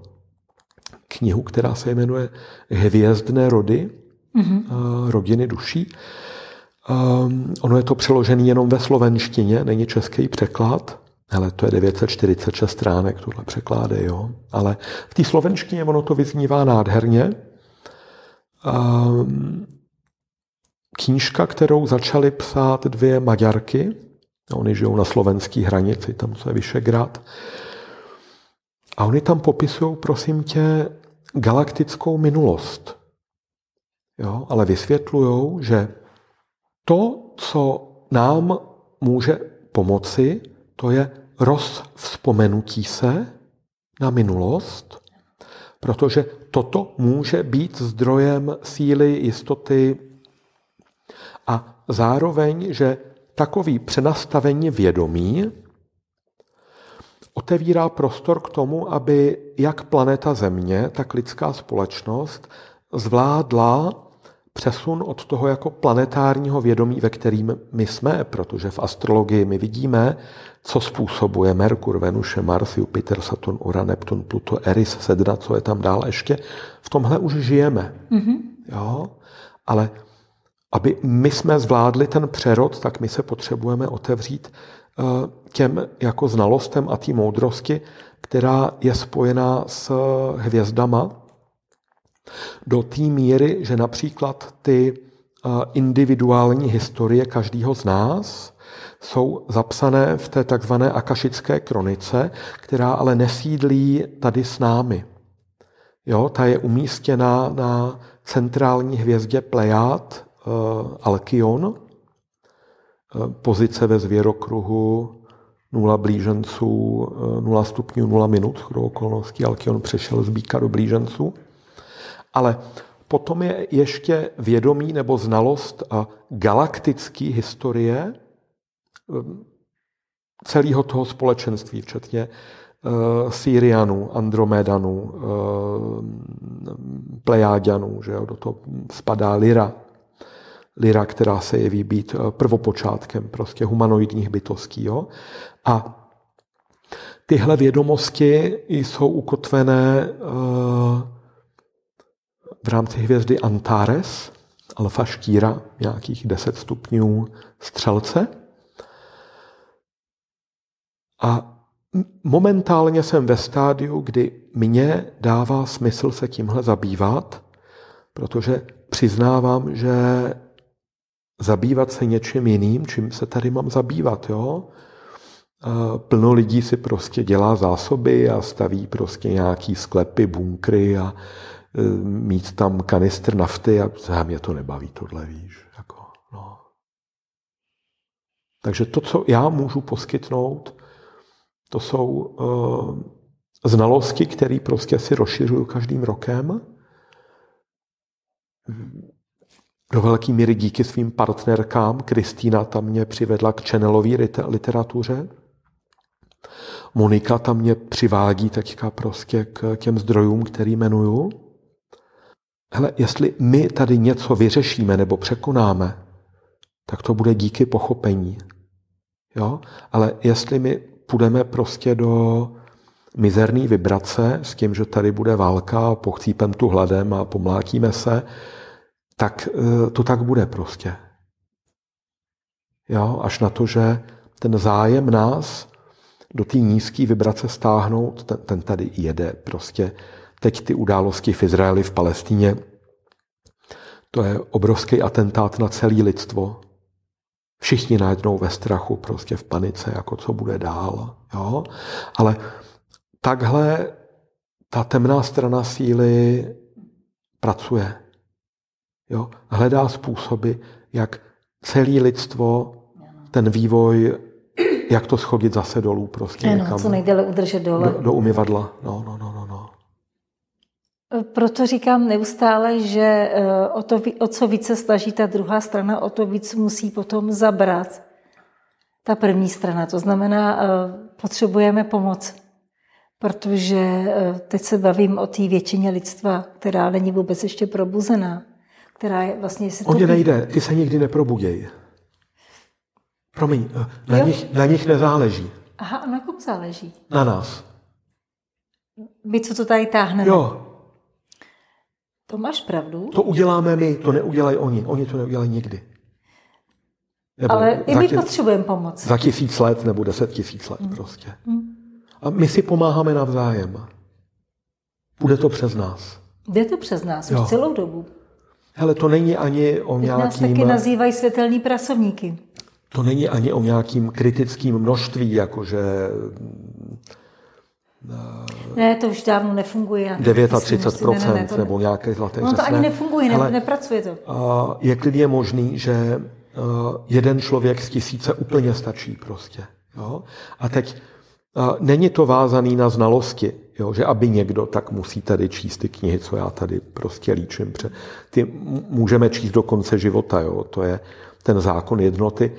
Speaker 2: Knihu, která se jmenuje Hvězdné rody, mm-hmm. rodiny duší. Um, ono je to přeložené jenom ve slovenštině, není český překlad, ale to je 946 stránek, tuhle překlády, jo. Ale v té slovenštině ono to vyznívá nádherně. Um, knížka, kterou začaly psát dvě Maďarky, oni žijou na slovenské hranici, tam co je Vyšegrad, a oni tam popisují, prosím tě, galaktickou minulost. Jo? Ale vysvětlují, že to, co nám může pomoci, to je rozvzpomenutí se na minulost, protože toto může být zdrojem síly, jistoty a zároveň, že takový přenastavení vědomí otevírá prostor k tomu, aby jak planeta Země, tak lidská společnost zvládla přesun od toho jako planetárního vědomí, ve kterým my jsme, protože v astrologii my vidíme, co způsobuje Merkur, Venuše, Mars, Jupiter, Saturn, Uran, Neptun, Pluto, Eris, Sedna, co je tam dál ještě. V tomhle už žijeme. Mm-hmm. Jo? Ale aby my jsme zvládli ten přerod, tak my se potřebujeme otevřít eh, těm jako znalostem a té moudrosti, která je spojená s hvězdama, do té míry, že například ty eh, individuální historie každého z nás jsou zapsané v té takzvané akašické kronice, která ale nesídlí tady s námi. Jo, ta je umístěna na centrální hvězdě Plejad, uh, Alkion, uh, pozice ve zvěrokruhu nula blíženců, 0 stupňů, 0 minut, chodou okolností Alkion přešel z býka do blíženců. Ale potom je ještě vědomí nebo znalost galaktické historie celého toho společenství, včetně Syrianů, Andromedanů, Plejáďanů, že jo, do toho spadá Lyra. Lyra, která se jeví být uh, prvopočátkem prostě humanoidních bytostí. Jo? A tyhle vědomosti jsou ukotvené eh, v rámci hvězdy Antares, alfa štíra, nějakých 10 stupňů střelce. A momentálně jsem ve stádiu, kdy mě dává smysl se tímhle zabývat, protože přiznávám, že zabývat se něčím jiným, čím se tady mám zabývat, jo? Plno lidí si prostě dělá zásoby a staví prostě nějaký sklepy, bunkry a e, mít tam kanistr nafty a mě to nebaví, tohle víš. Jako, no. Takže to, co já můžu poskytnout, to jsou uh, znalosti, které prostě si rozšiřuju každým rokem. Do velké míry díky svým partnerkám. Kristýna tam mě přivedla k channelové literatuře. Monika tam mě přivádí teďka prostě k těm zdrojům, který jmenuju. Hele, jestli my tady něco vyřešíme nebo překonáme, tak to bude díky pochopení. Jo? Ale jestli my půjdeme prostě do mizerný vibrace s tím, že tady bude válka pochcípem tu hladem a pomlátíme se, tak eh, to tak bude prostě. Jo? Až na to, že ten zájem nás do té nízké vibrace stáhnout, ten, ten tady jede prostě. Teď ty události v Izraeli, v Palestíně, to je obrovský atentát na celé lidstvo. Všichni najednou ve strachu, prostě v panice, jako co bude dál. Jo? Ale takhle ta temná strana síly pracuje. Jo? Hledá způsoby, jak celé lidstvo ten vývoj jak to schodit zase dolů prostě
Speaker 1: ano, někam. co nejdéle udržet dole.
Speaker 2: Do, do umyvadla. No, no, no, no, no.
Speaker 1: Proto říkám neustále, že eh, o, to, o co více snaží ta druhá strana, o to víc musí potom zabrat ta první strana. To znamená, eh, potřebujeme pomoc. Protože eh, teď se bavím o té většině lidstva, která není vůbec ještě probuzená. Která je vlastně...
Speaker 2: O ně nejde, ty se nikdy neprobuděj. Promiň, eh, na, nich, na nich nezáleží.
Speaker 1: Aha, a na kom záleží?
Speaker 2: Na nás.
Speaker 1: My, co to tady táhneme?
Speaker 2: Jo.
Speaker 1: To máš pravdu.
Speaker 2: To uděláme my, to neudělají oni. Oni to neudělají nikdy.
Speaker 1: Nebo Ale i my tě, potřebujeme pomoc.
Speaker 2: Za tisíc let nebo deset tisíc let hmm. prostě. Hmm. A my si pomáháme navzájem. Bude to přes nás.
Speaker 1: Jde to přes nás jo. už celou dobu.
Speaker 2: Hele, to není ani o nějakým... nás
Speaker 1: taky nazývají světelní pracovníky
Speaker 2: to není ani o nějakým kritickým množství, jakože
Speaker 1: ne, to už dávno nefunguje.
Speaker 2: 39% ne, ne, ne, nebo nějaké zlaté
Speaker 1: No to ani nefunguje, ne, nepracuje to.
Speaker 2: Je klidně možný, že jeden člověk z tisíce úplně stačí prostě. Jo? A teď není to vázaný na znalosti, jo? že aby někdo, tak musí tady číst ty knihy, co já tady prostě líčím. Ty můžeme číst do konce života, jo? to je ten zákon jednoty.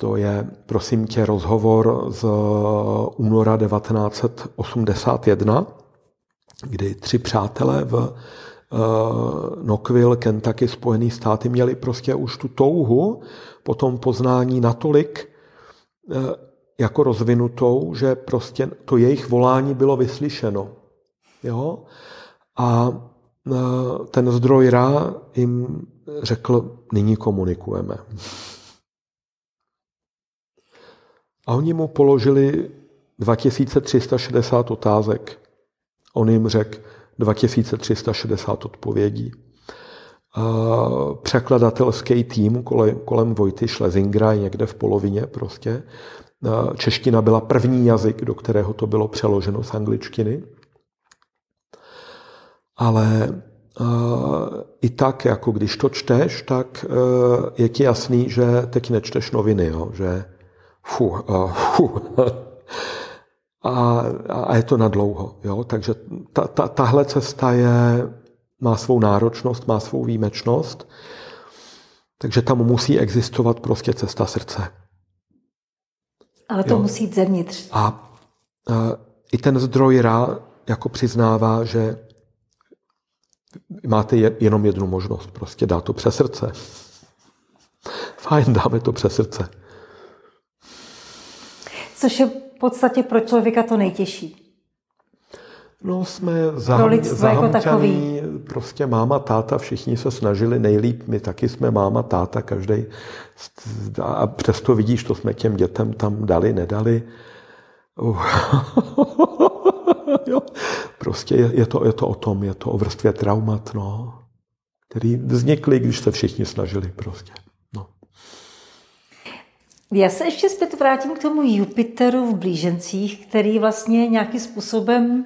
Speaker 2: To je, prosím tě, rozhovor z února 1981, kdy tři přátelé v uh, Knoxville, Kentucky, Spojené státy měli prostě už tu touhu po tom poznání natolik uh, jako rozvinutou, že prostě to jejich volání bylo vyslyšeno. Jo? A uh, ten zdroj Ra jim řekl, nyní komunikujeme. A oni mu položili 2360 otázek. On jim řekl 2360 odpovědí. A překladatelský tým kolem, kolem Vojty Schlesingra někde v polovině prostě. A čeština byla první jazyk, do kterého to bylo přeloženo z angličtiny. Ale i tak, jako když to čteš, tak e, je ti jasný, že teď nečteš noviny, jo? že Fuh, uh, fuh. A, a je to na dlouho. Jo? Takže ta, ta, tahle cesta je, má svou náročnost, má svou výjimečnost, takže tam musí existovat prostě cesta srdce.
Speaker 1: Ale to jo? musí jít zevnitř.
Speaker 2: A, a i ten zdroj Ra jako přiznává, že máte jenom jednu možnost, prostě dát to přes srdce. Fajn, dáme to přes srdce.
Speaker 1: Což je podstatě pro člověka to nejtěžší?
Speaker 2: No, jsme zahamčaný, jako prostě máma, táta, všichni se snažili nejlíp, my taky jsme máma, táta, každý. A přesto vidíš, to jsme těm dětem tam dali, nedali. Uh. jo. Prostě je, je, to, je to o tom, je to o vrstvě traumat, no, který vznikly, když se všichni snažili prostě. No.
Speaker 1: Já se ještě zpět vrátím k tomu Jupiteru v blížencích, který vlastně nějakým způsobem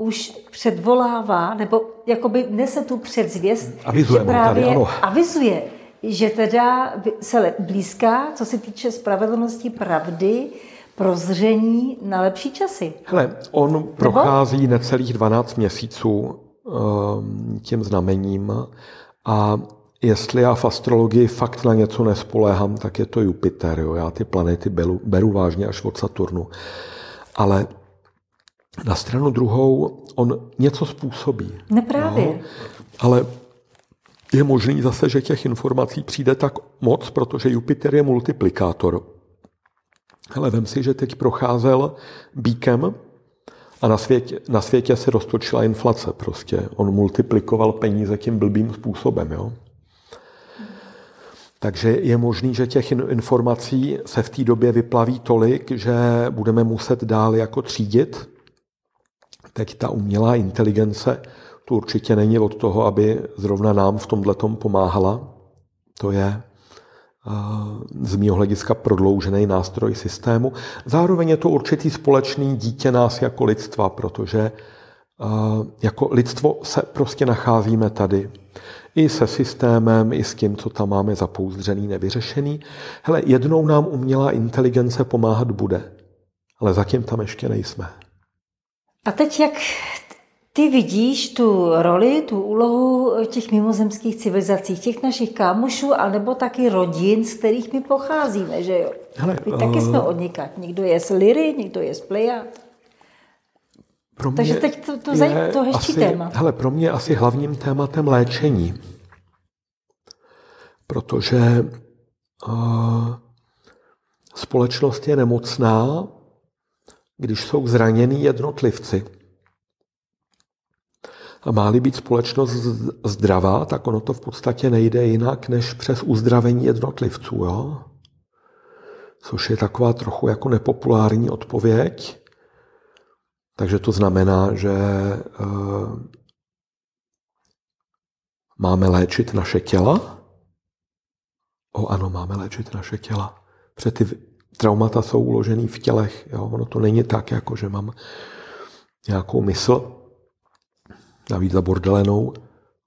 Speaker 1: už předvolává, nebo jakoby nese tu předzvěst,
Speaker 2: avizuje že právě tady, ano.
Speaker 1: avizuje, že teda se blízká, co se týče spravedlnosti, pravdy, prozření na lepší časy.
Speaker 2: Hele, on nebo? prochází necelých 12 měsíců um, tím znamením a jestli já v astrologii fakt na něco nespoléhám, tak je to Jupiter. Jo. Já ty planety beru, beru vážně až od Saturnu. Ale na stranu druhou on něco způsobí.
Speaker 1: Neprávě. Jo?
Speaker 2: Ale je možný zase, že těch informací přijde tak moc, protože Jupiter je multiplikátor. Hele, vem si, že teď procházel bíkem a na světě, na světě se roztočila inflace prostě. On multiplikoval peníze tím blbým způsobem, jo. Takže je možný, že těch informací se v té době vyplaví tolik, že budeme muset dál jako třídit Teď ta umělá inteligence tu určitě není od toho, aby zrovna nám v tomhle pomáhala. To je eh, z mého hlediska prodloužený nástroj systému. Zároveň je to určitý společný dítě nás jako lidstva, protože eh, jako lidstvo se prostě nacházíme tady. I se systémem, i s tím, co tam máme zapouzdřený, nevyřešený. Hele, jednou nám umělá inteligence pomáhat bude, ale zatím tam ještě nejsme.
Speaker 1: A teď jak ty vidíš tu roli, tu úlohu těch mimozemských civilizací, těch našich kámošů, anebo taky rodin, z kterých my pocházíme, že jo? Hele, my taky uh... jsme odnikat. Někdo je z Liry, někdo je z Plejad. Pro mě Takže teď to, to, zaj, to hezčí asi, téma.
Speaker 2: Hele, pro mě asi hlavním tématem léčení. Protože uh, společnost je nemocná, když jsou zranění jednotlivci. A má-li být společnost zdravá, tak ono to v podstatě nejde jinak než přes uzdravení jednotlivců. Jo? Což je taková trochu jako nepopulární odpověď. Takže to znamená, že uh, máme léčit naše těla. O ano, máme léčit naše těla. Protože ty traumata jsou uložený v tělech. Jo? Ono to není tak, jako že mám nějakou mysl, navíc za bordelenou,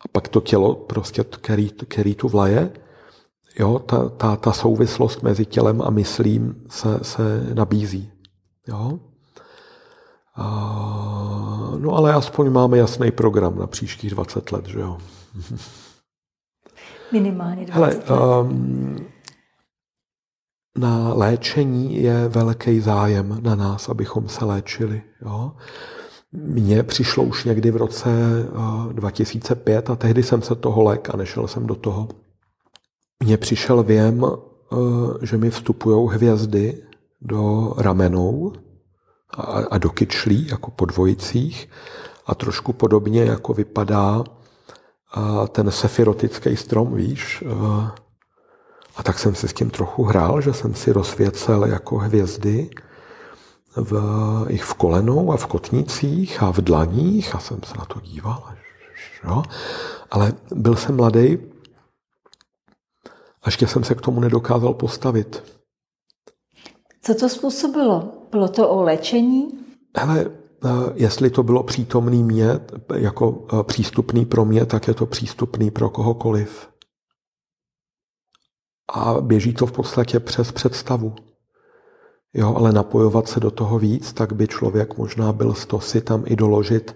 Speaker 2: a pak to tělo, prostě, který, který tu vlaje, jo, ta, ta, ta souvislost mezi tělem a myslím se, se nabízí. Jo? A, no ale aspoň máme jasný program na příštích 20 let, že jo?
Speaker 1: Minimálně 20
Speaker 2: Hele, let. Um, na léčení je velký zájem na nás, abychom se léčili. Jo? Mně přišlo už někdy v roce 2005 eh, a tehdy jsem se toho lék a nešel jsem do toho. Mně přišel věm, eh, že mi vstupují hvězdy do ramenou a do kyčlí, jako po dvojicích. A trošku podobně, jako vypadá eh, ten sefirotický strom, víš, a tak jsem si s tím trochu hrál, že jsem si rozsvěcel jako hvězdy v, jich v kolenou a v kotnicích a v dlaních a jsem se na to díval. Jo? Ale byl jsem mladý a ještě jsem se k tomu nedokázal postavit.
Speaker 1: Co to způsobilo? Bylo to o léčení?
Speaker 2: Hele, eh, jestli to bylo přítomný mě, jako eh, přístupný pro mě, tak je to přístupný pro kohokoliv a běží to v podstatě přes představu. Jo, ale napojovat se do toho víc, tak by člověk možná byl z to si tam i doložit,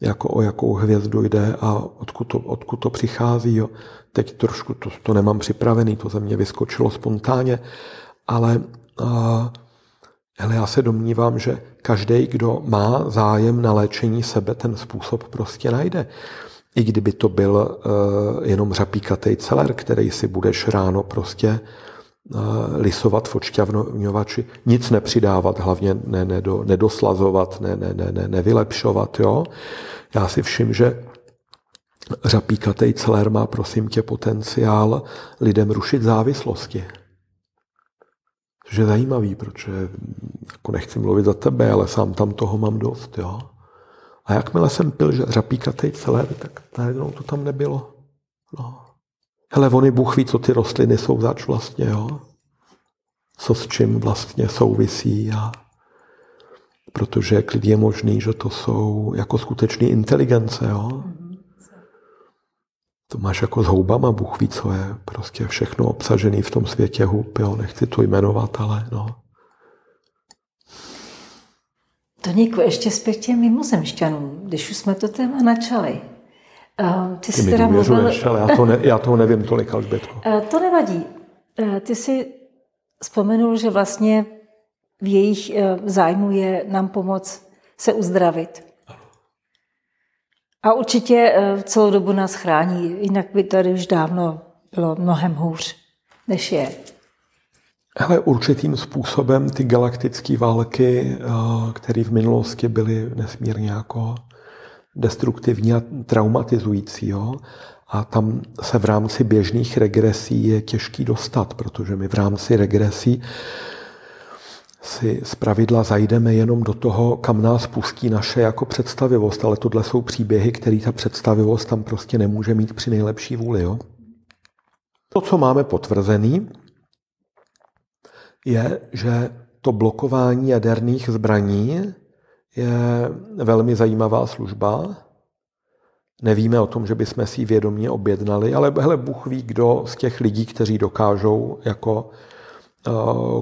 Speaker 2: jako o jakou hvězdu jde a odkud to, odkud to přichází. Jo. Teď trošku to, to nemám připravený, to ze mě vyskočilo spontánně, ale a, hele, já se domnívám, že každý, kdo má zájem na léčení sebe, ten způsob prostě najde i kdyby to byl uh, jenom řapíkatej celer, který si budeš ráno prostě lisovat v odšťavňovači, nic nepřidávat, hlavně ne, ne, do, nedoslazovat, ne, ne, ne, ne, nevylepšovat. Jo? Já si všim, že řapíkatej celer má, prosím tě, potenciál lidem rušit závislosti. Což je zajímavý, protože jako nechci mluvit za tebe, ale sám tam toho mám dost. Jo? A jakmile jsem pil řapíkatej celer, tak najednou to tam nebylo. No. Hele, oni Bůh ví, co ty rostliny jsou zač vlastně, jo? Co s čím vlastně souvisí a protože klidně je možný, že to jsou jako skutečné inteligence, jo? To máš jako s houbama, Bůh ví, co je prostě všechno obsažený v tom světě hub, jo? Nechci to jmenovat, ale no.
Speaker 1: Toníku, ještě zpět těm mimozemšťanům, když už jsme to téma načali.
Speaker 2: Uh, ty, ty jsi teda mluvil... ale já, to ne, já toho nevím tolik, Alžbětko.
Speaker 1: Uh, to nevadí. Uh, ty jsi vzpomenul, že vlastně v jejich uh, zájmu je nám pomoct se uzdravit. A určitě celou dobu nás chrání, jinak by tady už dávno bylo mnohem hůř, než je.
Speaker 2: Hele, určitým způsobem ty galaktické války, které v minulosti byly nesmírně jako destruktivní a traumatizující. Jo? A tam se v rámci běžných regresí je těžký dostat, protože my v rámci regresí si z pravidla zajdeme jenom do toho, kam nás pustí naše jako představivost, ale tohle jsou příběhy, které ta představivost tam prostě nemůže mít při nejlepší vůli. Jo? To, co máme potvrzený, je, že to blokování jaderných zbraní je velmi zajímavá služba. Nevíme o tom, že bychom si ji vědomě objednali, ale hele, Bůh ví, kdo z těch lidí, kteří dokážou jako eh,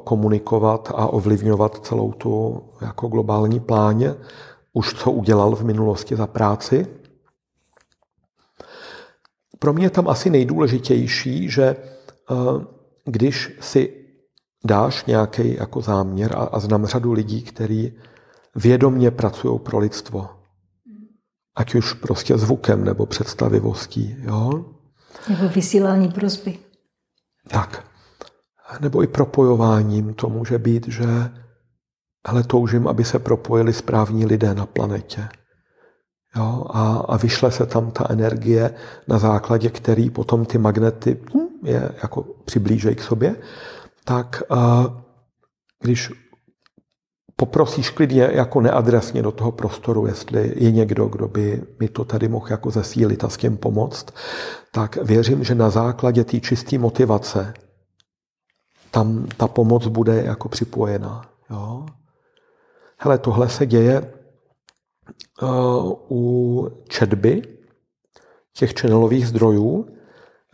Speaker 2: komunikovat a ovlivňovat celou tu jako globální pláně, už co udělal v minulosti za práci. Pro mě je tam asi nejdůležitější, že eh, když si dáš nějaký jako záměr a, a znám řadu lidí, kteří vědomně pracují pro lidstvo. Ať už prostě zvukem nebo představivostí. Jo?
Speaker 1: Nebo vysílání prozby.
Speaker 2: Tak. Nebo i propojováním to může být, že hele, toužím, aby se propojili správní lidé na planetě. Jo? A, a vyšle se tam ta energie, na základě který potom ty magnety hm, je jako přiblížejí k sobě. Tak když poprosíš klidně jako neadresně do toho prostoru, jestli je někdo, kdo by mi to tady mohl jako zesílit a s tím pomoct, tak věřím, že na základě té čisté motivace tam ta pomoc bude jako připojená. Jo? Hele, tohle se děje uh, u četby těch channelových zdrojů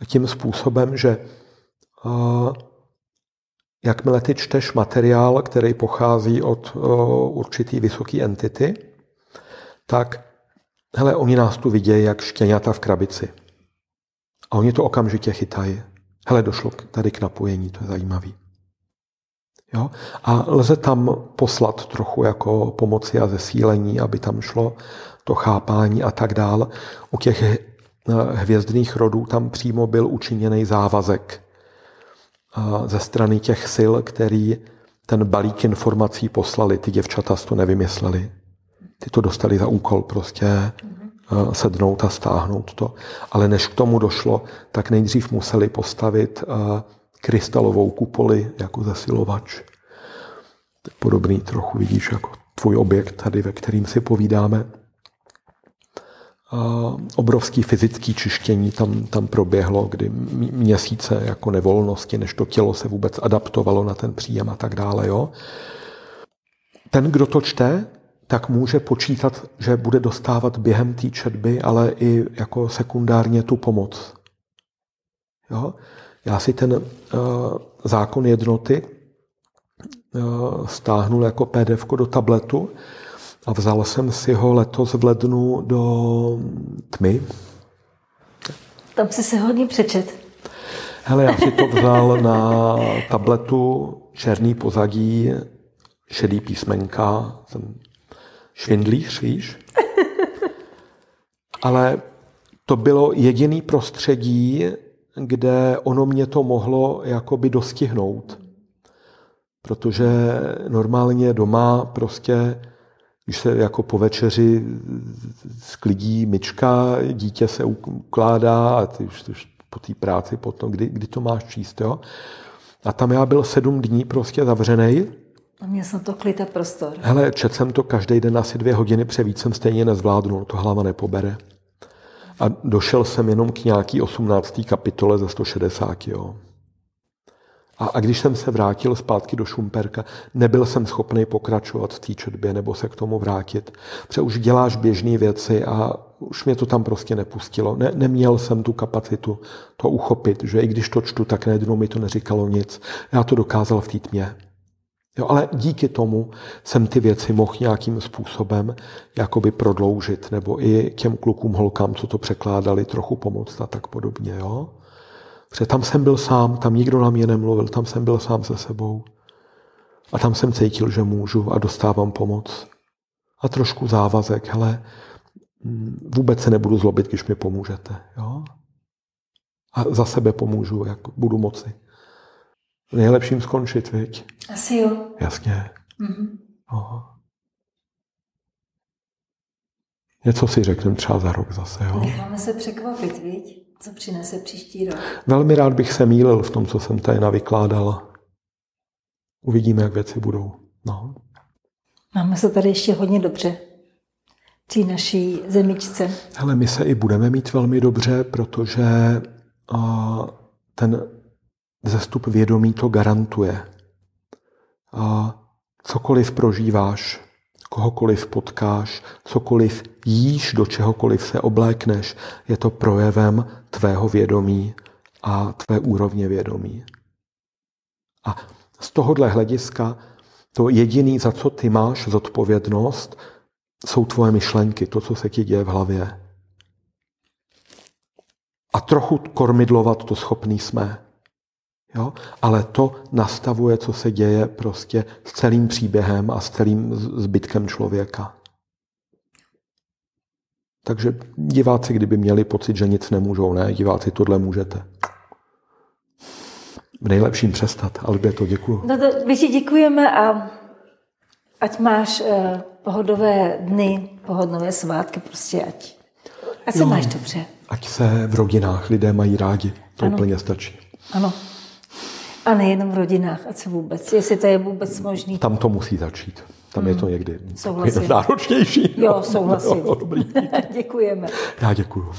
Speaker 2: tím způsobem, že uh, Jakmile ty čteš materiál, který pochází od určitý vysoké entity, tak hele, oni nás tu vidějí jak štěňata v krabici. A oni to okamžitě chytají. Hele, došlo tady k napojení, to je zajímavý. Jo? A lze tam poslat trochu jako pomoci a zesílení, aby tam šlo to chápání a tak dál. U těch hvězdných rodů tam přímo byl učiněný závazek ze strany těch sil, který ten balík informací poslali. Ty děvčata to nevymysleli. Ty to dostali za úkol prostě mm-hmm. sednout a stáhnout to. Ale než k tomu došlo, tak nejdřív museli postavit krystalovou kupoli jako zesilovač. Podobný trochu vidíš jako tvůj objekt tady, ve kterým si povídáme obrovský fyzický čištění tam, tam proběhlo, kdy měsíce jako nevolnosti, než to tělo se vůbec adaptovalo na ten příjem a tak dále. Jo. Ten, kdo to čte, tak může počítat, že bude dostávat během té četby, ale i jako sekundárně tu pomoc. Jo? Já si ten uh, zákon jednoty uh, stáhnul jako PDF do tabletu a vzal jsem si ho letos v lednu do tmy.
Speaker 1: Tam jsi se hodně přečet.
Speaker 2: Hele, já si to vzal na tabletu, černý pozadí, šedý písmenka, jsem švindlíř, víš? Ale to bylo jediný prostředí, kde ono mě to mohlo jakoby dostihnout. Protože normálně doma prostě, když se jako po večeři sklidí myčka, dítě se ukládá a ty už, už po té práci potom, kdy, kdy to máš číst, jo? A tam já byl sedm dní prostě zavřený.
Speaker 1: A měl jsem to klid a prostor.
Speaker 2: Hele, čet jsem to každý den asi dvě hodiny, převíc jsem stejně nezvládnul, to hlava nepobere. A došel jsem jenom k nějaký 18. kapitole ze 160. Jo. A, a když jsem se vrátil zpátky do Šumperka, nebyl jsem schopný pokračovat v té četbě nebo se k tomu vrátit. Protože už děláš běžné věci a už mě to tam prostě nepustilo. Ne, neměl jsem tu kapacitu to uchopit, že i když to čtu, tak najednou mi to neříkalo nic. Já to dokázal v té tmě. Jo, ale díky tomu jsem ty věci mohl nějakým způsobem jakoby prodloužit, nebo i těm klukům, holkám, co to překládali, trochu pomoct a tak podobně. Jo? Protože tam jsem byl sám, tam nikdo na mě nemluvil, tam jsem byl sám se sebou. A tam jsem cítil, že můžu a dostávám pomoc. A trošku závazek, hele, mm, vůbec se nebudu zlobit, když mi pomůžete. Jo? A za sebe pomůžu, jak budu moci nejlepším skončit, viď?
Speaker 1: Asi jo.
Speaker 2: Jasně. Mm-hmm. No. Něco si řekneme třeba za rok zase, jo?
Speaker 1: Necháme se překvapit, viď? Co přinese příští rok.
Speaker 2: Velmi rád bych se mýlil v tom, co jsem tady navykládal. Uvidíme, jak věci budou. No.
Speaker 1: Máme se tady ještě hodně dobře. Tý naší zemičce.
Speaker 2: Hele, my se i budeme mít velmi dobře, protože uh, ten Zestup vědomí to garantuje. A cokoliv prožíváš, kohokoliv potkáš, cokoliv jíš, do čehokoliv se oblékneš, je to projevem tvého vědomí a tvé úrovně vědomí. A z tohohle hlediska to jediné, za co ty máš zodpovědnost, jsou tvoje myšlenky, to, co se ti děje v hlavě. A trochu kormidlovat to schopný jsme. Jo? Ale to nastavuje, co se děje prostě s celým příběhem a s celým zbytkem člověka. Takže diváci, kdyby měli pocit, že nic nemůžou, ne, diváci, tohle můžete. V nejlepším přestat. to děkuju.
Speaker 1: No to, my ti děkujeme a ať máš uh, pohodové dny, pohodové svátky, prostě ať, ať se jo, máš dobře.
Speaker 2: Ať se v rodinách lidé mají rádi. To ano. úplně stačí.
Speaker 1: Ano. A nejenom v rodinách, a co vůbec, jestli to je vůbec možné.
Speaker 2: Tam to musí začít. Tam hmm. je to hmm. někdy souhlasím. náročnější.
Speaker 1: Jo, souhlasím. Jo, dobrý. Děkujeme.
Speaker 2: Já děkuju.